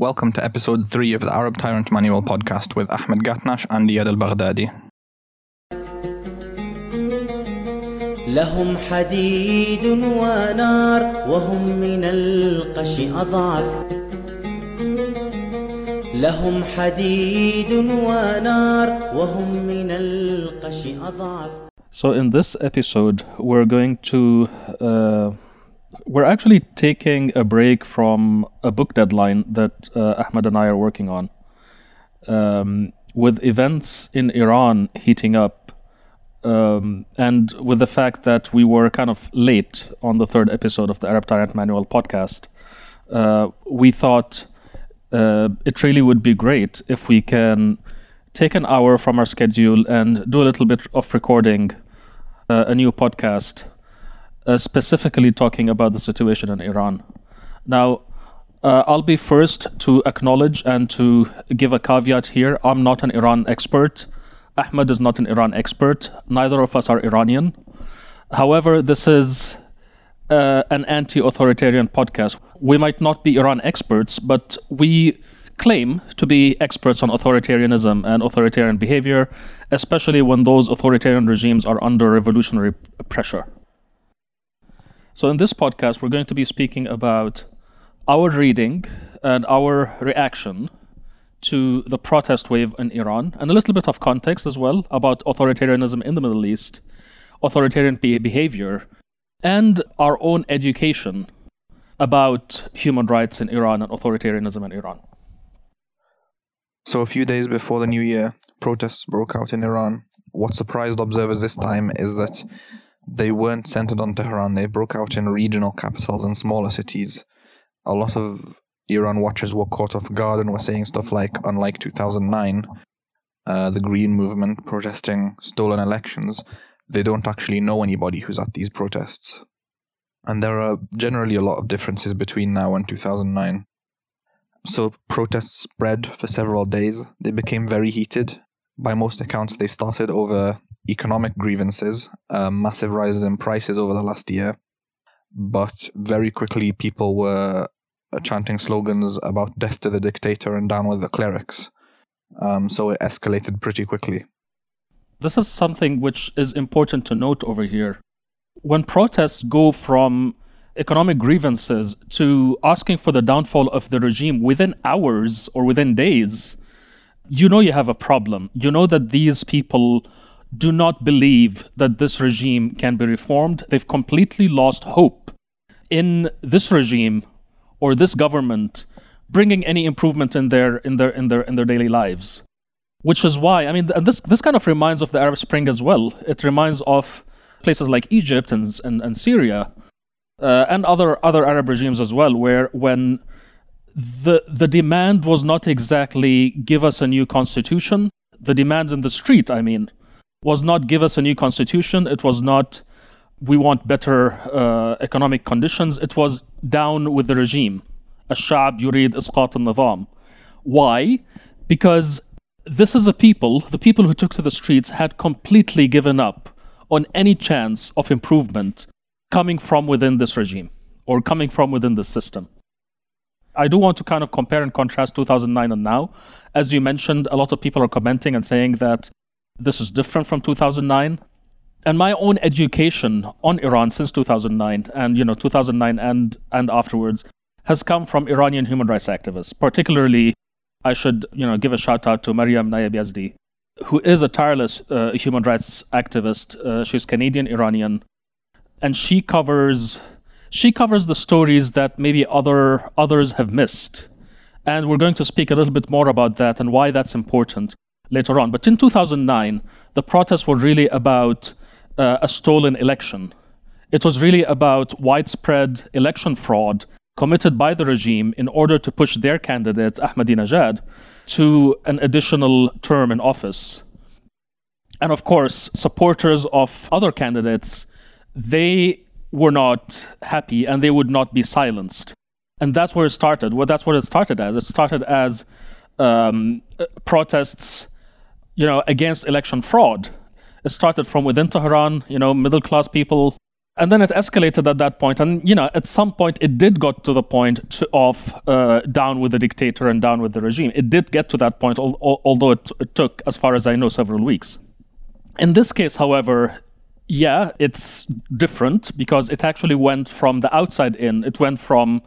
Welcome to episode 3 of the Arab Tyrant Manual podcast with Ahmed Gatnash and Iyad al Baghdadi. لهم حديد ونار وهم من القش أضعف لهم حديد ونار وهم من القش أضعف So, in this episode, we're going to. Uh, we're actually taking a break from a book deadline that uh, Ahmed and I are working on. Um, with events in Iran heating up, um, and with the fact that we were kind of late on the third episode of the Arab Tyrant Manual podcast, uh, we thought uh, it really would be great if we can take an hour from our schedule and do a little bit of recording uh, a new podcast uh, specifically talking about the situation in Iran. Now, uh, I'll be first to acknowledge and to give a caveat here. I'm not an Iran expert. Ahmed is not an Iran expert. Neither of us are Iranian. However, this is uh, an anti authoritarian podcast. We might not be Iran experts, but we claim to be experts on authoritarianism and authoritarian behavior, especially when those authoritarian regimes are under revolutionary pressure. So, in this podcast, we're going to be speaking about our reading and our reaction to the protest wave in Iran, and a little bit of context as well about authoritarianism in the Middle East, authoritarian be- behavior, and our own education about human rights in Iran and authoritarianism in Iran. So, a few days before the new year, protests broke out in Iran. What surprised observers this time is that they weren't centered on Tehran, they broke out in regional capitals and smaller cities. A lot of Iran watchers were caught off guard and were saying stuff like, unlike 2009, uh, the Green Movement protesting stolen elections, they don't actually know anybody who's at these protests. And there are generally a lot of differences between now and 2009. So protests spread for several days. They became very heated. By most accounts, they started over economic grievances, uh, massive rises in prices over the last year. But very quickly, people were uh, chanting slogans about death to the dictator and down with the clerics. Um, so it escalated pretty quickly. This is something which is important to note over here. When protests go from economic grievances to asking for the downfall of the regime within hours or within days, you know you have a problem. You know that these people do not believe that this regime can be reformed. They've completely lost hope in this regime or this government bringing any improvement in their in their in their in their daily lives. Which is why I mean this this kind of reminds of the Arab Spring as well. It reminds of places like Egypt and and, and Syria uh, and other other Arab regimes as well, where when the the demand was not exactly give us a new constitution. The demand in the street, I mean, was not give us a new constitution. It was not we want better uh, economic conditions. It was down with the regime. الشعب يريد إسقاط النظام. Why? Because this is a people, the people who took to the streets had completely given up on any chance of improvement coming from within this regime or coming from within the system. I do want to kind of compare and contrast 2009 and now. As you mentioned, a lot of people are commenting and saying that this is different from 2009. And my own education on Iran since 2009 and you know 2009 and and afterwards has come from Iranian human rights activists. Particularly, I should you know give a shout out to Maryam Nayeb Yazdi, who is a tireless uh, human rights activist. Uh, she's Canadian Iranian, and she covers she covers the stories that maybe other others have missed. And we're going to speak a little bit more about that and why that's important later on. But in 2009, the protests were really about uh, a stolen election. It was really about widespread election fraud committed by the regime in order to push their candidate, Ahmadinejad, to an additional term in office. And of course, supporters of other candidates, they were not happy and they would not be silenced. And that's where it started. Well, that's what it started as. It started as um, protests, you know, against election fraud. It started from within Tehran, you know, middle class people and then it escalated at that point. and you know at some point it did got to the point to, of uh, down with the dictator and down with the regime it did get to that point al- al- although it, it took as far as i know several weeks in this case however yeah it's different because it actually went from the outside in it went from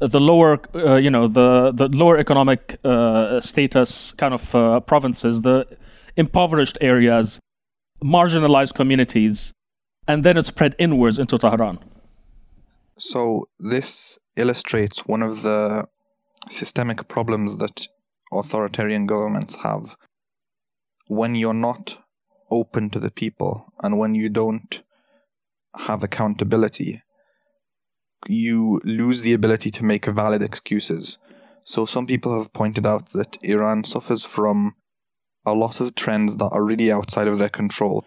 the lower uh, you know the the lower economic uh, status kind of uh, provinces the impoverished areas marginalized communities and then it spread inwards into Tehran. So this illustrates one of the systemic problems that authoritarian governments have. When you're not open to the people and when you don't have accountability, you lose the ability to make valid excuses. So some people have pointed out that Iran suffers from a lot of trends that are really outside of their control.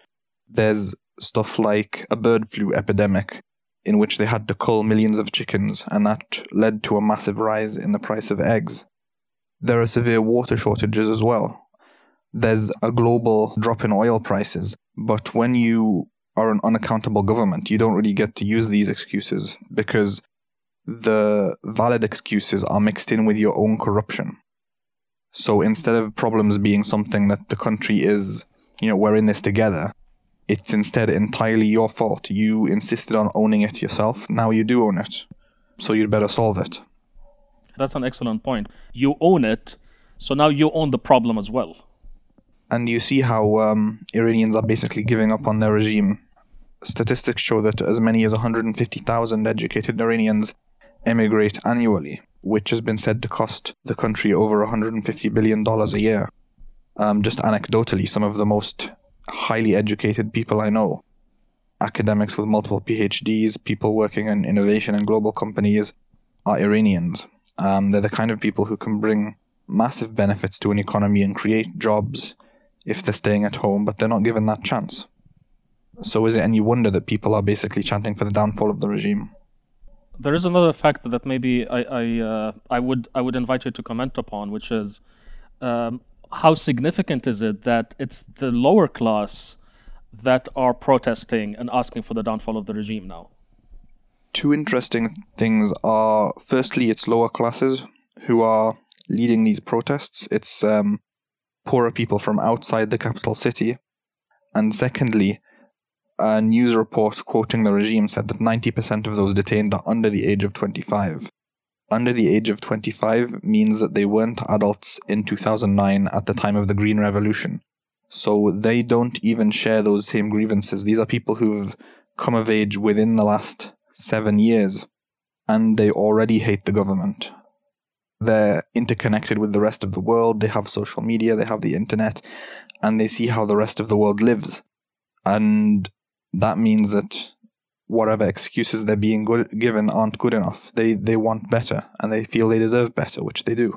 There's stuff like a bird flu epidemic in which they had to cull millions of chickens, and that led to a massive rise in the price of eggs. There are severe water shortages as well. There's a global drop in oil prices, but when you are an unaccountable government, you don't really get to use these excuses because the valid excuses are mixed in with your own corruption. So instead of problems being something that the country is, you know, we're in this together, it's instead entirely your fault. You insisted on owning it yourself. Now you do own it. So you'd better solve it. That's an excellent point. You own it, so now you own the problem as well. And you see how um, Iranians are basically giving up on their regime. Statistics show that as many as 150,000 educated Iranians emigrate annually, which has been said to cost the country over $150 billion a year. Um, just anecdotally, some of the most highly educated people I know, academics with multiple PhDs, people working in innovation and global companies, are Iranians. Um, they're the kind of people who can bring massive benefits to an economy and create jobs if they're staying at home, but they're not given that chance. So is it any wonder that people are basically chanting for the downfall of the regime? There is another factor that maybe I I, uh, I would I would invite you to comment upon, which is um, how significant is it that it's the lower class that are protesting and asking for the downfall of the regime now? Two interesting things are firstly, it's lower classes who are leading these protests. It's um, poorer people from outside the capital city. And secondly, a news report quoting the regime said that 90% of those detained are under the age of 25 under the age of 25 means that they weren't adults in 2009 at the time of the Green Revolution. So they don't even share those same grievances. These are people who've come of age within the last seven years, and they already hate the government. They're interconnected with the rest of the world, they have social media, they have the internet, and they see how the rest of the world lives. And that means that whatever excuses they're being good, given aren't good enough. They they want better and they feel they deserve better, which they do.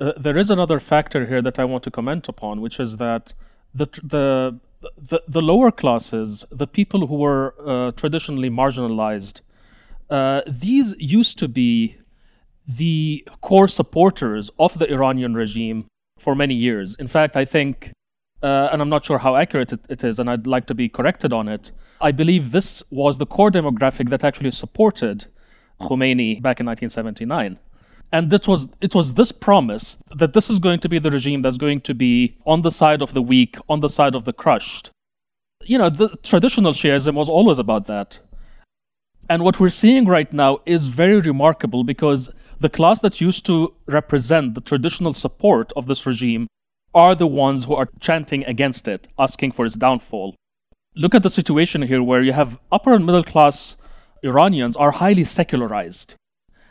Uh, there is another factor here that I want to comment upon, which is that the the the, the lower classes, the people who were uh, traditionally marginalized, uh, these used to be the core supporters of the Iranian regime for many years. In fact, I think uh, and I'm not sure how accurate it, it is, and I'd like to be corrected on it. I believe this was the core demographic that actually supported Khomeini back in 1979. And it was it was this promise that this is going to be the regime that's going to be on the side of the weak, on the side of the crushed. You know, the traditional Shiism was always about that. And what we're seeing right now is very remarkable because the class that used to represent the traditional support of this regime are the ones who are chanting against it, asking for its downfall. Look at the situation here where you have upper and middle class Iranians are highly secularized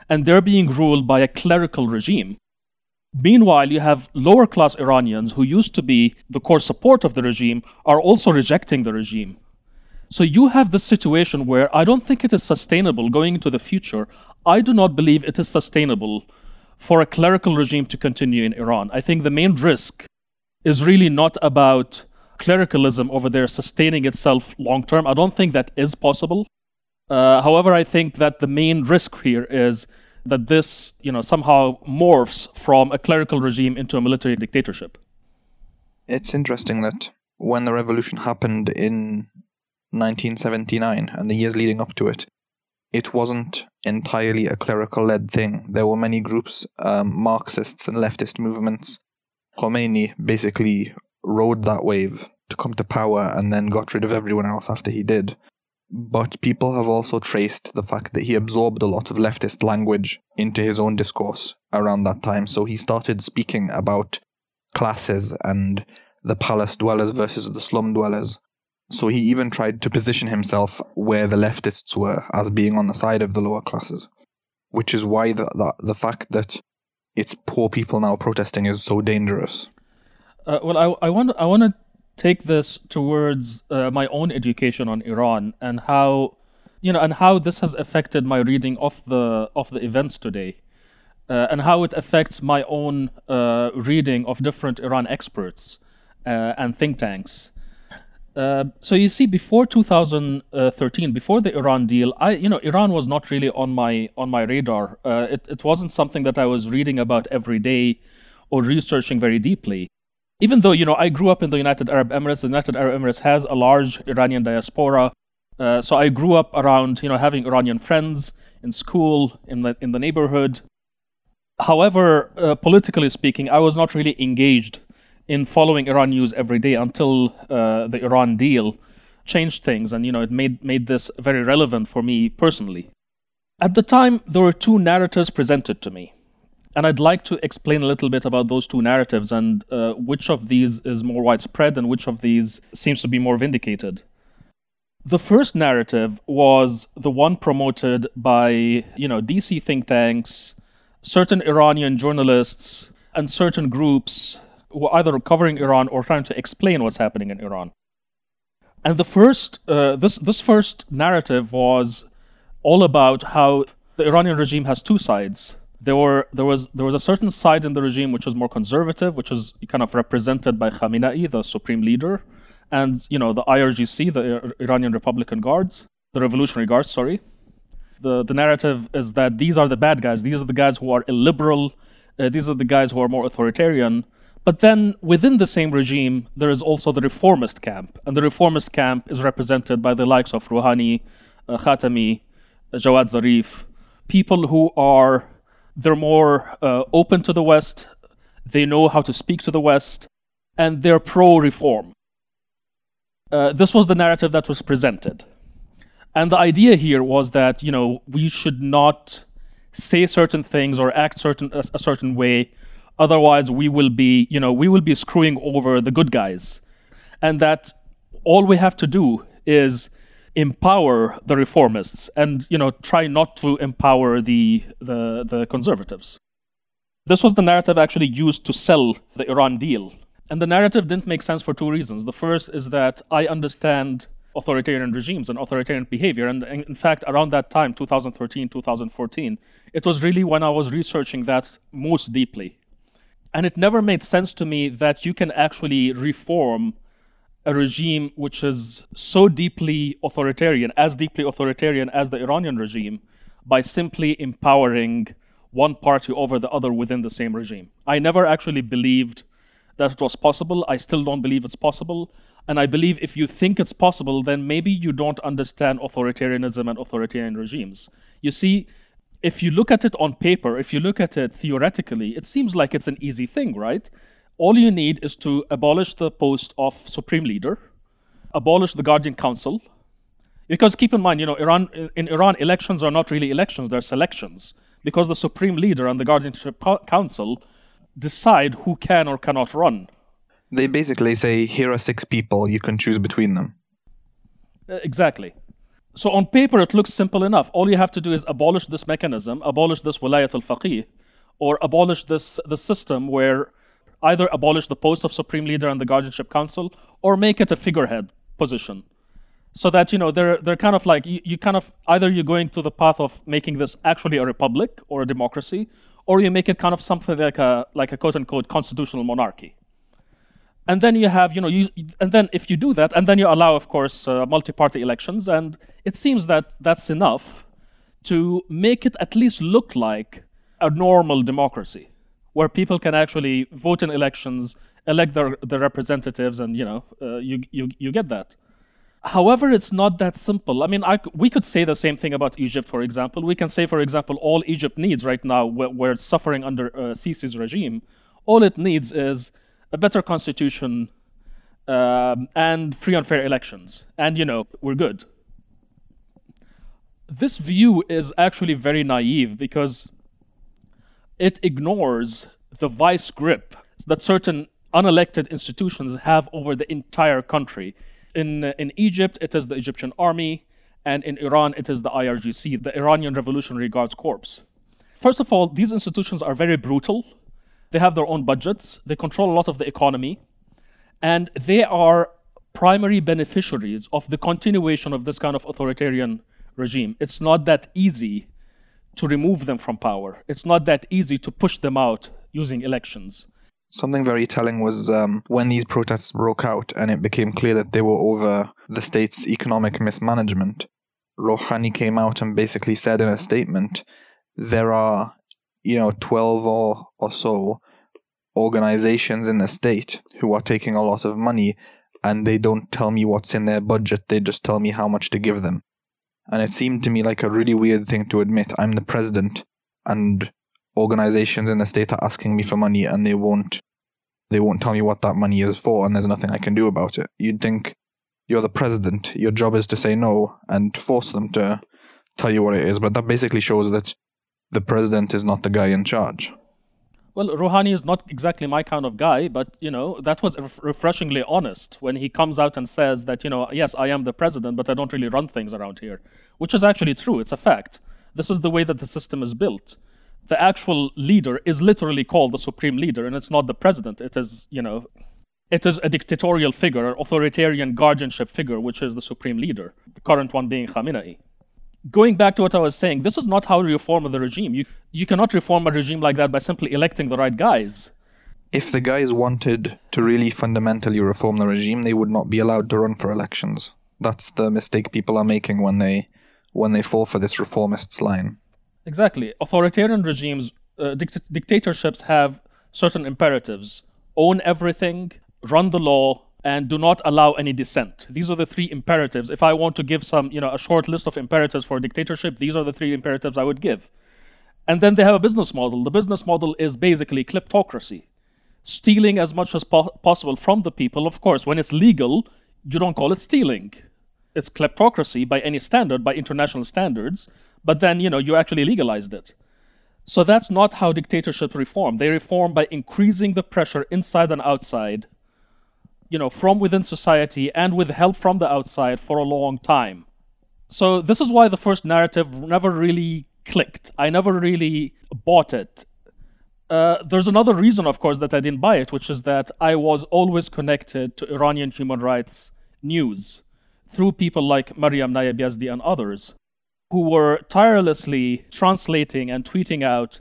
and they're being ruled by a clerical regime. Meanwhile, you have lower class Iranians who used to be the core support of the regime are also rejecting the regime. So you have this situation where I don't think it is sustainable going into the future. I do not believe it is sustainable for a clerical regime to continue in Iran. I think the main risk is really not about clericalism over there sustaining itself long term. I don't think that is possible. Uh, however, I think that the main risk here is that this, you know, somehow morphs from a clerical regime into a military dictatorship. It's interesting that when the revolution happened in 1979 and the years leading up to it, it wasn't entirely a clerical led thing. There were many groups, um, Marxists and leftist movements. Khomeini basically rode that wave to come to power and then got rid of everyone else after he did. But people have also traced the fact that he absorbed a lot of leftist language into his own discourse around that time. So he started speaking about classes and the palace dwellers versus the slum dwellers. So he even tried to position himself where the leftists were as being on the side of the lower classes, which is why the, the, the fact that it's poor people now protesting is so dangerous. Uh, well, I, I want I want to take this towards uh, my own education on Iran and how you know and how this has affected my reading of the of the events today uh, and how it affects my own uh, reading of different Iran experts uh, and think tanks. Uh, so you see, before 2013, before the Iran deal, I, you know, Iran was not really on my on my radar. Uh, it it wasn't something that I was reading about every day or researching very deeply. Even though you know, I grew up in the United Arab Emirates. The United Arab Emirates has a large Iranian diaspora, uh, so I grew up around you know having Iranian friends in school, in the in the neighborhood. However, uh, politically speaking, I was not really engaged in following Iran news every day until uh, the Iran deal changed things, and you know it made made this very relevant for me personally. At the time, there were two narratives presented to me, and I'd like to explain a little bit about those two narratives and uh, which of these is more widespread and which of these seems to be more vindicated. The first narrative was the one promoted by you know DC think tanks, certain Iranian journalists, and certain groups who are either covering Iran or trying to explain what's happening in Iran. And the first, uh, this this first narrative was all about how the Iranian regime has two sides. There were there was there was a certain side in the regime which was more conservative, which is kind of represented by Khamenei, the supreme leader, and you know the IRGC, the Iranian Republican Guards, the Revolutionary Guards. Sorry, the the narrative is that these are the bad guys. These are the guys who are illiberal. Uh, these are the guys who are more authoritarian but then within the same regime, there is also the reformist camp. And the reformist camp is represented by the likes of Rouhani, uh, Khatami, uh, Jawad Zarif, people who are, they're more uh, open to the West, they know how to speak to the West, and they're pro reform. Uh, this was the narrative that was presented. And the idea here was that, you know, we should not say certain things or act certain a, a certain way Otherwise, we will be, you know, we will be screwing over the good guys. And that all we have to do is empower the reformists and, you know, try not to empower the, the, the conservatives. This was the narrative actually used to sell the Iran deal. And the narrative didn't make sense for two reasons. The first is that I understand authoritarian regimes and authoritarian behavior. And in fact, around that time, 2013, 2014, it was really when I was researching that most deeply. And it never made sense to me that you can actually reform a regime which is so deeply authoritarian, as deeply authoritarian as the Iranian regime, by simply empowering one party over the other within the same regime. I never actually believed that it was possible. I still don't believe it's possible. And I believe if you think it's possible, then maybe you don't understand authoritarianism and authoritarian regimes. You see, if you look at it on paper, if you look at it theoretically, it seems like it's an easy thing, right? All you need is to abolish the post of supreme leader, abolish the guardian council. Because keep in mind, you know, Iran in Iran, elections are not really elections; they're selections. Because the supreme leader and the guardianship council decide who can or cannot run. They basically say, "Here are six people; you can choose between them." Uh, exactly. So on paper, it looks simple enough. All you have to do is abolish this mechanism, abolish this wilayat al-faqih, or abolish this the system where either abolish the post of supreme leader and the guardianship council, or make it a figurehead position. So that you know they're they're kind of like you, you kind of either you're going to the path of making this actually a republic or a democracy, or you make it kind of something like a like a quote unquote constitutional monarchy and then you have you know you and then if you do that and then you allow of course uh, multi-party elections and it seems that that's enough to make it at least look like a normal democracy where people can actually vote in elections elect their, their representatives and you know uh, you, you you get that However, it's not that simple. I mean, I, we could say the same thing about Egypt, for example. We can say, for example, all Egypt needs right now, where, it's suffering under uh, Sisi's regime, all it needs is a better constitution um, and free and fair elections. And, you know, we're good. This view is actually very naive because it ignores the vice grip that certain unelected institutions have over the entire country in, in Egypt, it is the Egyptian army, and in Iran, it is the IRGC, the Iranian Revolutionary Guards Corps. First of all, these institutions are very brutal. They have their own budgets, they control a lot of the economy, and they are primary beneficiaries of the continuation of this kind of authoritarian regime. It's not that easy to remove them from power, it's not that easy to push them out using elections. Something very telling was um, when these protests broke out and it became clear that they were over the state's economic mismanagement. Rouhani came out and basically said in a statement there are, you know, 12 or, or so organizations in the state who are taking a lot of money and they don't tell me what's in their budget, they just tell me how much to give them. And it seemed to me like a really weird thing to admit. I'm the president and organizations in the state are asking me for money and they won't they won't tell me what that money is for and there's nothing I can do about it. You'd think you're the president, your job is to say no and force them to tell you what it is, but that basically shows that the president is not the guy in charge. Well, Rouhani is not exactly my kind of guy, but you know that was refreshingly honest when he comes out and says that you know yes, I am the president, but I don't really run things around here, which is actually true. It's a fact. This is the way that the system is built the actual leader is literally called the supreme leader, and it's not the president. It is, you know, it is a dictatorial figure, authoritarian guardianship figure, which is the supreme leader, the current one being Khamenei. Going back to what I was saying, this is not how you reform the regime. You, you cannot reform a regime like that by simply electing the right guys. If the guys wanted to really fundamentally reform the regime, they would not be allowed to run for elections. That's the mistake people are making when they when they fall for this reformists line. Exactly. Authoritarian regimes, uh, dict- dictatorships have certain imperatives own everything, run the law, and do not allow any dissent. These are the three imperatives. If I want to give some, you know, a short list of imperatives for a dictatorship, these are the three imperatives I would give. And then they have a business model. The business model is basically kleptocracy, stealing as much as po- possible from the people. Of course, when it's legal, you don't call it stealing. It's kleptocracy by any standard, by international standards but then you know you actually legalized it so that's not how dictatorships reform they reform by increasing the pressure inside and outside you know from within society and with help from the outside for a long time. So this is why the first narrative never really clicked. I never really bought it. Uh, there's another reason, of course, that I didn't buy it, which is that I was always connected to Iranian human rights news through people like Maryam Nayeb Yazdi and others who were tirelessly translating and tweeting out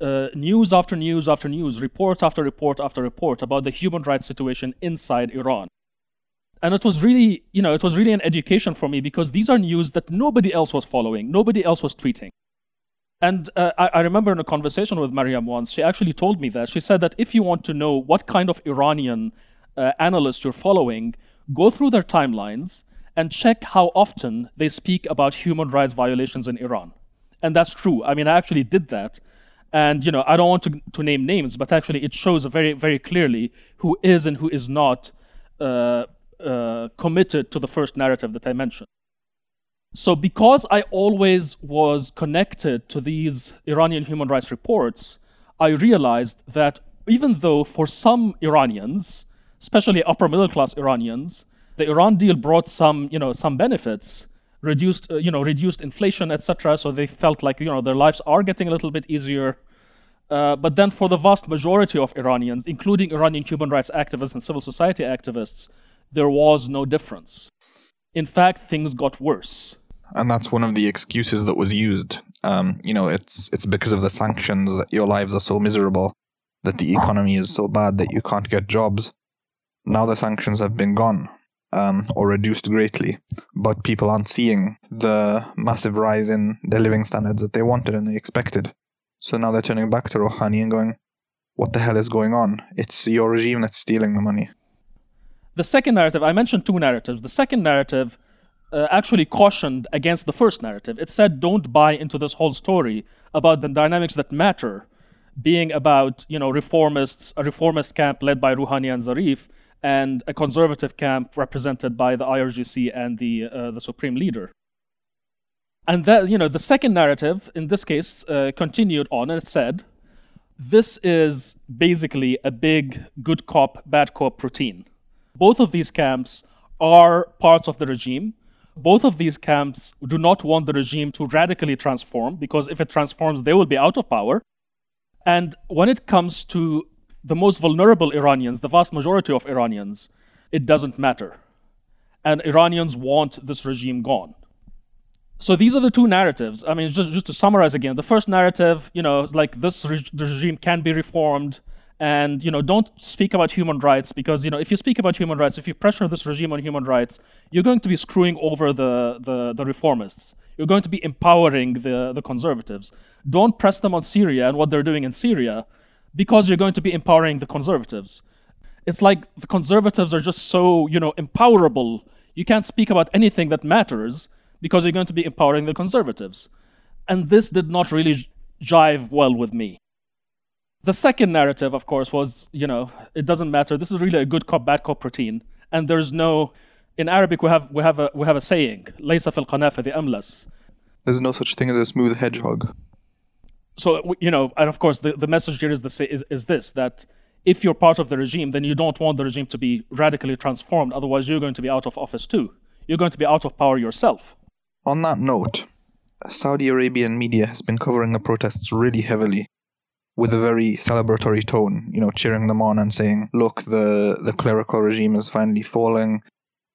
uh, news after news after news, report after report after report about the human rights situation inside Iran. And it was really, you know, it was really an education for me because these are news that nobody else was following, nobody else was tweeting. And uh, I, I, remember in a conversation with Maryam once, she actually told me that. She said that if you want to know what kind of Iranian uh, analyst you're following, go through their timelines and check how often they speak about human rights violations in Iran. And that's true. I mean, I actually did that. And, you know, I don't want to, to name names, but actually it shows very, very clearly who is and who is not uh, uh, committed to the first narrative that I mentioned. So, because I always was connected to these Iranian human rights reports, I realized that even though for some Iranians, especially upper middle class Iranians, the Iran deal brought some, you know, some benefits, reduced, uh, you know, reduced inflation, etc. So they felt like, you know, their lives are getting a little bit easier. Uh, but then for the vast majority of Iranians, including Iranian human rights activists and civil society activists, there was no difference. In fact, things got worse. And that's one of the excuses that was used. Um, you know, it's it's because of the sanctions that your lives are so miserable, that the economy is so bad that you can't get jobs. Now the sanctions have been gone um, or reduced greatly, but people aren't seeing the massive rise in their living standards that they wanted and they expected. So now they're turning back to Rouhani and going, what the hell is going on? It's your regime that's stealing the money. The second narrative, I mentioned two narratives. The second narrative uh, actually cautioned against the first narrative. It said, don't buy into this whole story about the dynamics that matter, being about you know reformists, a reformist camp led by Rouhani and Zarif, and a conservative camp represented by the IRGC and the uh, the supreme leader. And that you know the second narrative in this case uh, continued on and said, this is basically a big good cop bad cop routine. Both of these camps are parts of the regime both of these camps do not want the regime to radically transform because if it transforms, they will be out of power. And when it comes to the most vulnerable Iranians, the vast majority of Iranians, it doesn't matter. And Iranians want this regime gone. So these are the two narratives. I mean, just, just to summarize again, the first narrative, you know, like this re- regime can be reformed and you know don't speak about human rights because you know if you speak about human rights if you pressure this regime on human rights you're going to be screwing over the, the, the reformists you're going to be empowering the, the conservatives don't press them on syria and what they're doing in syria because you're going to be empowering the conservatives it's like the conservatives are just so you know empowerable you can't speak about anything that matters because you're going to be empowering the conservatives and this did not really jive well with me the second narrative, of course, was you know it doesn't matter. This is really a good cop bad cop routine, and there's no. In Arabic, we have we have a we have a saying, "ليس في القنافة أملس." There's no such thing as a smooth hedgehog. So you know, and of course, the, the message here is the is, is this that if you're part of the regime, then you don't want the regime to be radically transformed. Otherwise, you're going to be out of office too. You're going to be out of power yourself. On that note, Saudi Arabian media has been covering the protests really heavily with a very celebratory tone, you know, cheering them on and saying, "Look, the the clerical regime is finally falling."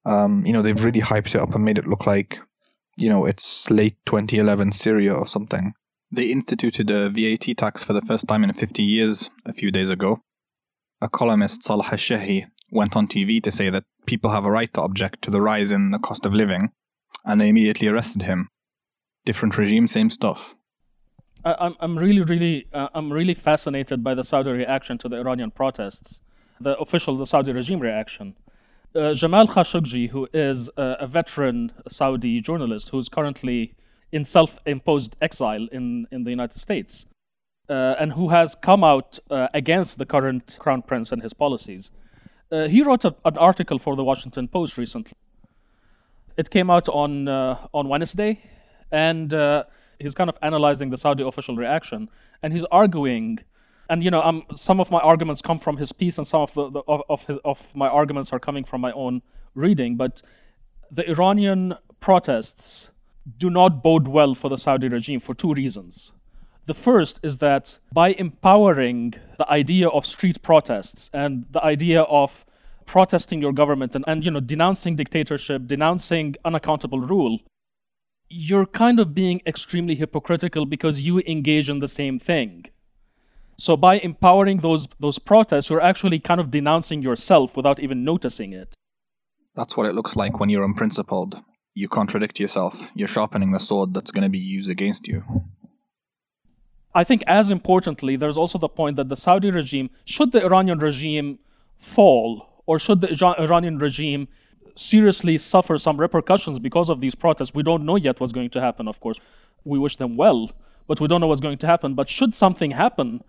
Um, you know, they've really hyped it up and made it look like, you know, it's late 2011 Syria or something. They instituted a VAT tax for the first time in 50 years a few days ago. A columnist, Salah al-Shahi, went on TV to say that people have a right to object to the rise in the cost of living, and they immediately arrested him. Different regime, same stuff. I'm I'm really really uh, I'm really fascinated by the Saudi reaction to the Iranian protests, the official the Saudi regime reaction. Uh, Jamal Khashoggi, who is a, a, veteran Saudi journalist who's currently in self-imposed exile in in the United States, uh, and who has come out uh, against the current crown prince and his policies, uh, he wrote a, an article for the Washington Post recently. It came out on uh, on Wednesday, and he's kind of analyzing the Saudi official reaction, and he's arguing. And you know, um, some of my arguments come from his piece, and some of the, the of of, his, of my arguments are coming from my own reading. But the Iranian protests do not bode well for the Saudi regime for two reasons. The first is that by empowering the idea of street protests and the idea of protesting your government and, and you know denouncing dictatorship, denouncing unaccountable rule, you're kind of being extremely hypocritical because you engage in the same thing. So by empowering those those protests, you're actually kind of denouncing yourself without even noticing it. That's what it looks like when you're unprincipled. You contradict yourself. You're sharpening the sword that's going to be used against you. I think as importantly, there's also the point that the Saudi regime, should the Iranian regime fall, or should the Iranian regime seriously suffer some repercussions because of these protests. We don't know yet what's going to happen, of course. We wish them well, but we don't know what's going to happen. But should something happen,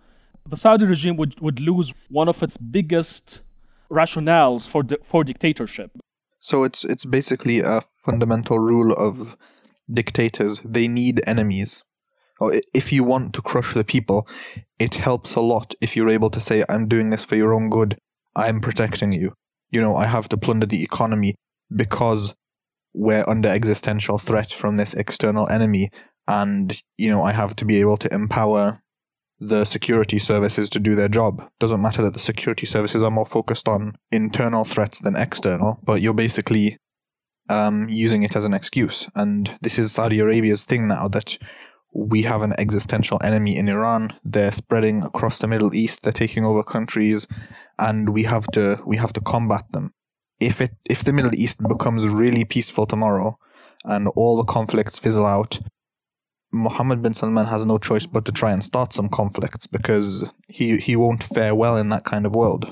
the Saudi regime would, would lose one of its biggest rationales for, di- for dictatorship. So it's it's basically a fundamental rule of dictators. They need enemies. Or if you want to crush the people, it helps a lot if you're able to say, "I'm doing this for your own good. I'm protecting you." you know, I have to plunder the economy because we're under existential threat from this external enemy. And, you know, I have to be able to empower the security services to do their job. Doesn't matter that the security services are more focused on internal threats than external, but you're basically um, using it as an excuse. And this is Saudi Arabia's thing now that we have an existential enemy in Iran. They're spreading across the Middle East. They're taking over countries, and we have to we have to combat them. If it if the Middle East becomes really peaceful tomorrow, and all the conflicts fizzle out, Mohammed bin Salman has no choice but to try and start some conflicts because he he won't fare well in that kind of world.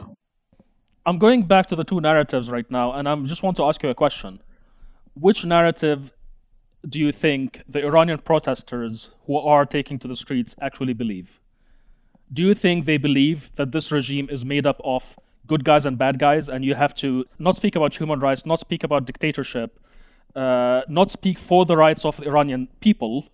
I'm going back to the two narratives right now, and I just want to ask you a question. Which narrative do you think the Iranian protesters who are taking to the streets actually believe? Do you think they believe that this regime is made up of good guys and bad guys, and you have to not speak about human rights, not speak about dictatorship, uh, not speak for the rights of the Iranian people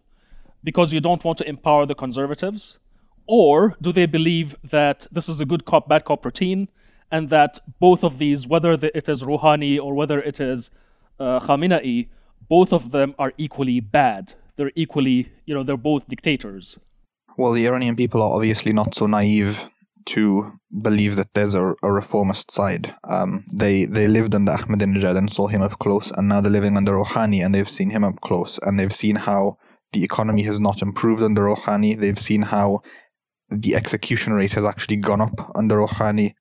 because you don't want to empower the conservatives? Or do they believe that this is a good cop, bad cop routine, and that both of these, whether it is Rouhani or whether it is uh, Khamenei, both of them are equally bad. They're equally, you know, they're both dictators. Well, the Iranian people are obviously not so naive to believe that there's a, a reformist side. Um, they they lived under Ahmadinejad and saw him up close, and now they're living under Rouhani and they've seen him up close, and they've seen how the economy has not improved under Rouhani. They've seen how the execution rate has actually gone up under Rouhani.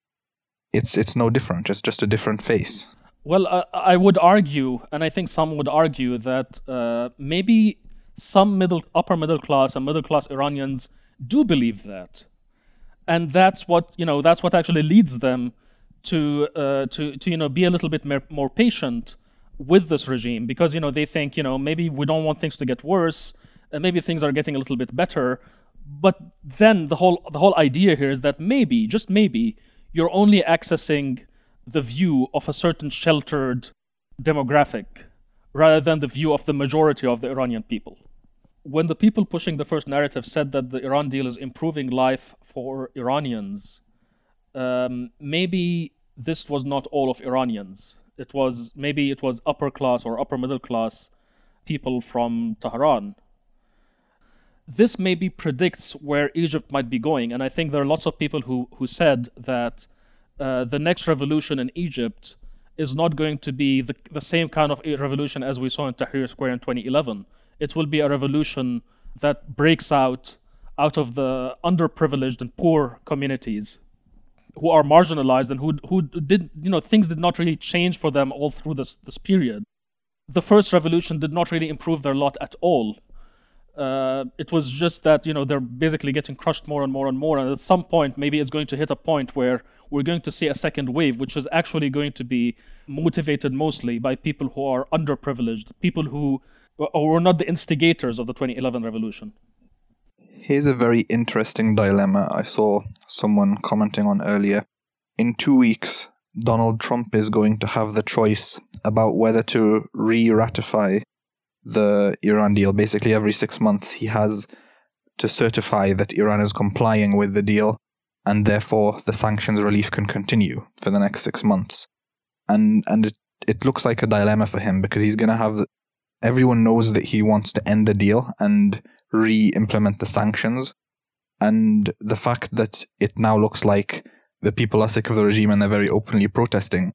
It's it's no different. It's just a different face. Well, uh, I would argue, and I think some would argue that uh, maybe some middle, upper middle class and middle class Iranians do believe that, and that's what you know. That's what actually leads them to uh, to to you know be a little bit more, patient with this regime because you know they think you know maybe we don't want things to get worse, and maybe things are getting a little bit better. But then the whole the whole idea here is that maybe just maybe you're only accessing the view of a certain sheltered demographic rather than the view of the majority of the Iranian people. When the people pushing the first narrative said that the Iran deal is improving life for Iranians, um, maybe this was not all of Iranians. It was maybe it was upper class or upper middle class people from Tehran. This maybe predicts where Egypt might be going, and I think there are lots of people who who said that uh, the next revolution in Egypt is not going to be the, the same kind of revolution as we saw in Tahrir Square in 2011. It will be a revolution that breaks out out of the underprivileged and poor communities who are marginalized and who who did you know things did not really change for them all through this this period. The first revolution did not really improve their lot at all uh, it was just that you know they're basically getting crushed more and more and more and at some point maybe it's going to hit a point where we're going to see a second wave which is actually going to be motivated mostly by people who are underprivileged people who were not the instigators of the 2011 revolution. Here's a very interesting dilemma i saw someone commenting on earlier. In two weeks donald trump is going to have the choice about whether to re-ratify the Iran deal. Basically, every six months, he has to certify that Iran is complying with the deal, and therefore the sanctions relief can continue for the next six months. And and it, it looks like a dilemma for him because he's going to have. Everyone knows that he wants to end the deal and re-implement the sanctions, and the fact that it now looks like the people are sick of the regime and they're very openly protesting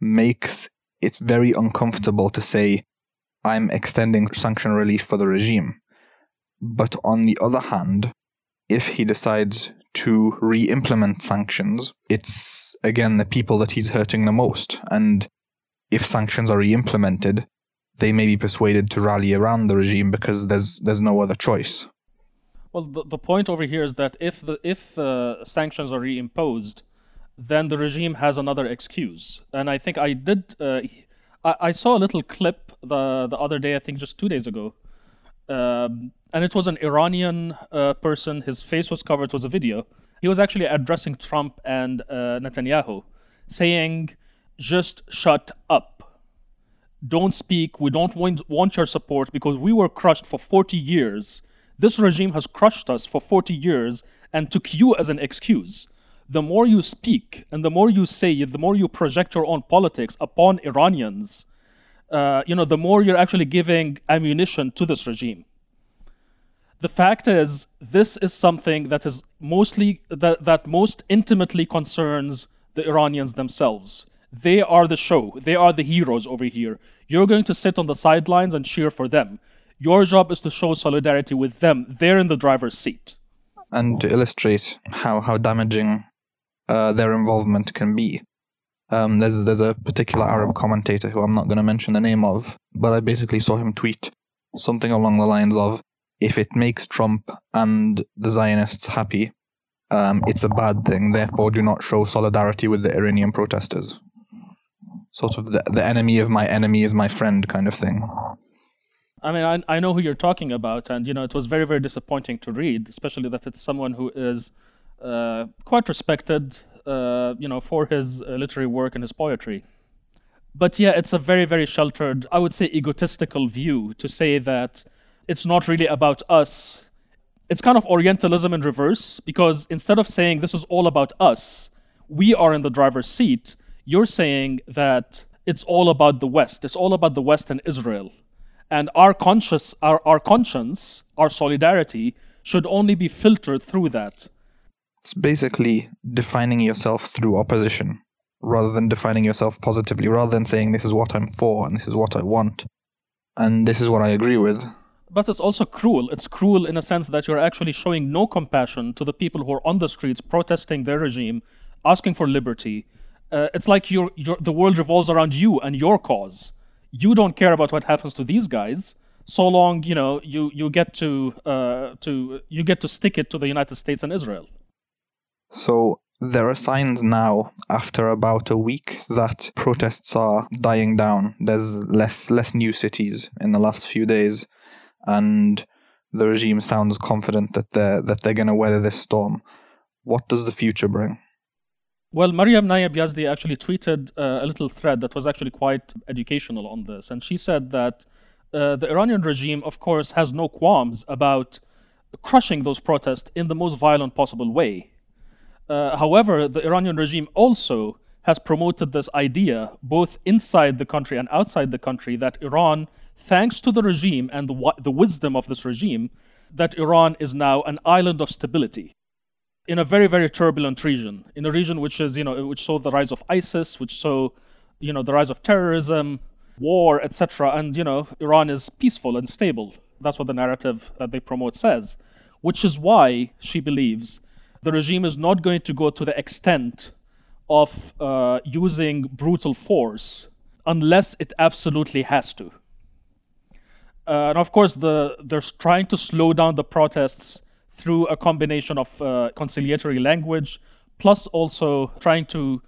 makes it very uncomfortable to say I'm extending sanction relief for the regime. But on the other hand, if he decides to re implement sanctions, it's again the people that he's hurting the most. And if sanctions are re implemented, they may be persuaded to rally around the regime because there's there's no other choice. Well, the, the point over here is that if the if uh, sanctions are reimposed, then the regime has another excuse. And I think I did. Uh, I, I saw a little clip the the other day, I think just two days ago, um, and it was an Iranian uh, person. His face was covered. It was a video. He was actually addressing Trump and uh, Netanyahu, saying, "Just shut up. Don't speak. We don't want, want your support because we were crushed for 40 years. This regime has crushed us for 40 years and took you as an excuse." the more you speak and the more you say, it, the more you project your own politics upon Iranians, uh, you know, the more you're actually giving ammunition to this regime. The fact is, this is something that is mostly that, that most intimately concerns the Iranians themselves. They are the show. They are the heroes over here. You're going to sit on the sidelines and cheer for them. Your job is to show solidarity with them. They're in the driver's seat. And to illustrate how, how damaging uh, their involvement can be. Um, there's there's a particular Arab commentator who I'm not going to mention the name of, but I basically saw him tweet something along the lines of, "If it makes Trump and the Zionists happy, um, it's a bad thing. Therefore, do not show solidarity with the Iranian protesters. Sort of the, the enemy of my enemy is my friend kind of thing. I mean, I, I know who you're talking about, and you know, it was very, very disappointing to read, especially that it's someone who is uh, quite respected, uh, you know, for his uh, literary work and his poetry. But yeah, it's a very, very sheltered, I would say, egotistical view to say that it's not really about us. It's kind of Orientalism in reverse, because instead of saying this is all about us, we are in the driver's seat, you're saying that it's all about the West. It's all about the West and Israel. And our conscious our, our conscience, our solidarity should only be filtered through that. It's basically defining yourself through opposition rather than defining yourself positively, rather than saying this is what I'm for and this is what I want and this is what I agree with. But it's also cruel. It's cruel in a sense that you're actually showing no compassion to the people who are on the streets protesting their regime, asking for liberty. Uh, it's like you the world revolves around you and your cause. You don't care about what happens to these guys, so long you know you you get to uh, to you get to stick it to the United States and Israel. So there are signs now, after about a week, that protests are dying down. There's less less new cities in the last few days, and the regime sounds confident that they're that they're going to weather this storm. What does the future bring? Well, Maryam Nayeb Yazdi actually tweeted uh, a little thread that was actually quite educational on this, and she said that uh, the Iranian regime, of course, has no qualms about crushing those protests in the most violent possible way. Uh, however, the Iranian regime also has promoted this idea, both inside the country and outside the country, that Iran, thanks to the regime and the, the wisdom of this regime, that Iran is now an island of stability in a very, very turbulent region, in a region which is, you know, which saw the rise of ISIS, which saw, you know, the rise of terrorism, war, etc. And you know, Iran is peaceful and stable. That's what the narrative that they promote says, which is why she believes the regime is not going to go to the extent of uh, using brutal force unless it absolutely has to. Uh, and of course, the, they're trying to slow down the protests through a combination of uh, conciliatory language, plus also trying to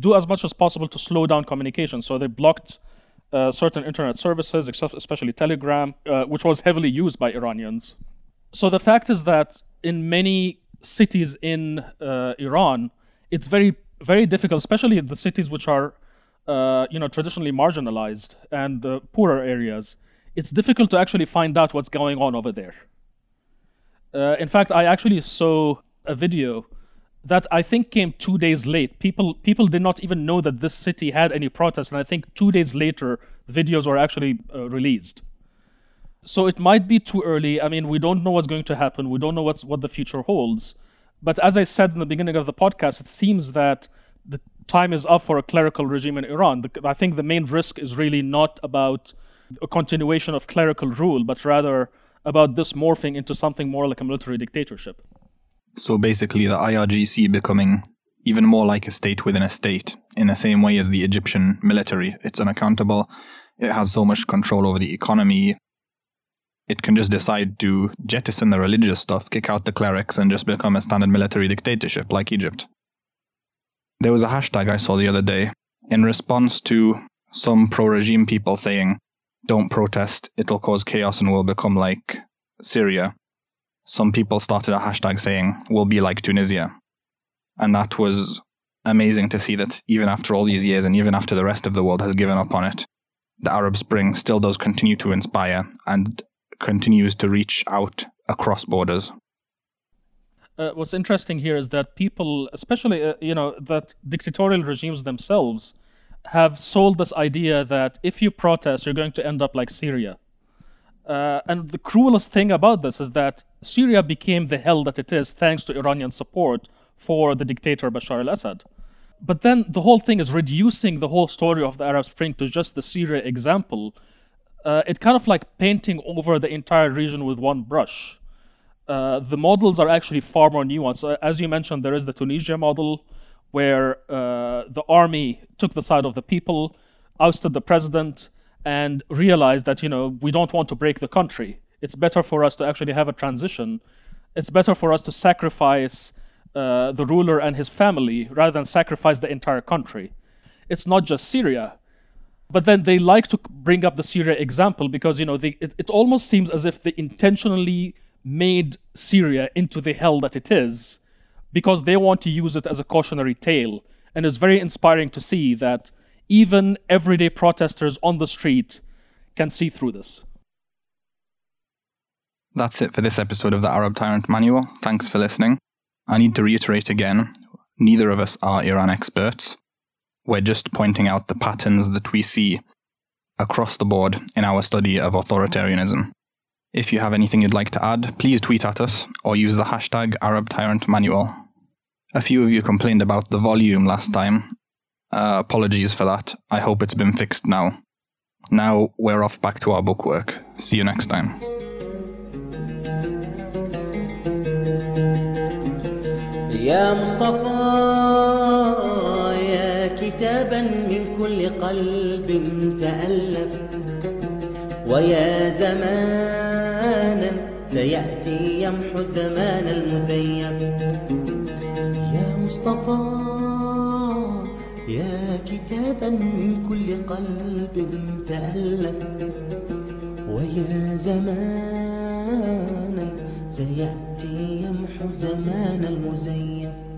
do as much as possible to slow down communication. So they blocked uh, certain internet services, especially Telegram, uh, which was heavily used by Iranians. So the fact is that in many cities in uh, Iran, it's very very difficult, especially the cities which are uh, you know traditionally marginalized and the poorer areas. It's difficult to actually find out what's going on over there. Uh, in fact, I actually saw a video that I think came two days late. People people did not even know that this city had any protests, and I think two days later, videos were actually uh, released. So it might be too early. I mean, we don't know what's going to happen. We don't know what's what the future holds. But as I said in the beginning of the podcast, it seems that the time is up for a clerical regime in Iran. The, I think the main risk is really not about a continuation of clerical rule, but rather about this morphing into something more like a military dictatorship. So basically, the IRGC becoming even more like a state within a state, in the same way as the Egyptian military. It's unaccountable. It has so much control over the economy, it can just decide to jettison the religious stuff, kick out the clerics, and just become a standard military dictatorship like Egypt. There was a hashtag I saw the other day in response to some pro regime people saying, Don't protest, it'll cause chaos and we'll become like Syria. Some people started a hashtag saying, We'll be like Tunisia. And that was amazing to see that even after all these years and even after the rest of the world has given up on it, the Arab Spring still does continue to inspire and continues to reach out across borders. Uh, what's interesting here is that people, especially uh, you know, that dictatorial regimes themselves, have sold this idea that if you protest, you're going to end up like Syria. Uh, and the cruelest thing about this is that Syria became the hell that it is thanks to Iranian support for the dictator Bashar al-Assad. But then the whole thing is reducing the whole story of the Arab Spring to just the Syria example, uh, it's kind of like painting over the entire region with one brush. Uh, the models are actually far more nuanced. Uh, as you mentioned, there is the Tunisia model, where uh, the army took the side of the people, ousted the president, and realized that you know we don't want to break the country. It's better for us to actually have a transition. It's better for us to sacrifice uh, the ruler and his family rather than sacrifice the entire country. It's not just Syria. But then they like to bring up the Syria example because, you know, they, it, it almost seems as if they intentionally made Syria into the hell that it is because they want to use it as a cautionary tale. And it's very inspiring to see that even everyday protesters on the street can see through this. That's it for this episode of the Arab Tyrant Manual. Thanks for listening. I need to reiterate again neither of us are Iran experts. We're just pointing out the patterns that we see across the board in our study of authoritarianism. If you have anything you'd like to add, please tweet at us or use the hashtag Arab Tyrant Manual. A few of you complained about the volume last time. Uh, apologies for that. I hope it's been fixed now. Now we're off back to our bookwork. See you next time. يا مصطفى يا كتابا من كل قلب تألف. ويا زمانا سيأتي يمحو الزمان المزيف. يا مصطفى يا كتابا من كل قلب تألف. ويا زمانا سيأتي يمحو الزمان المزيف.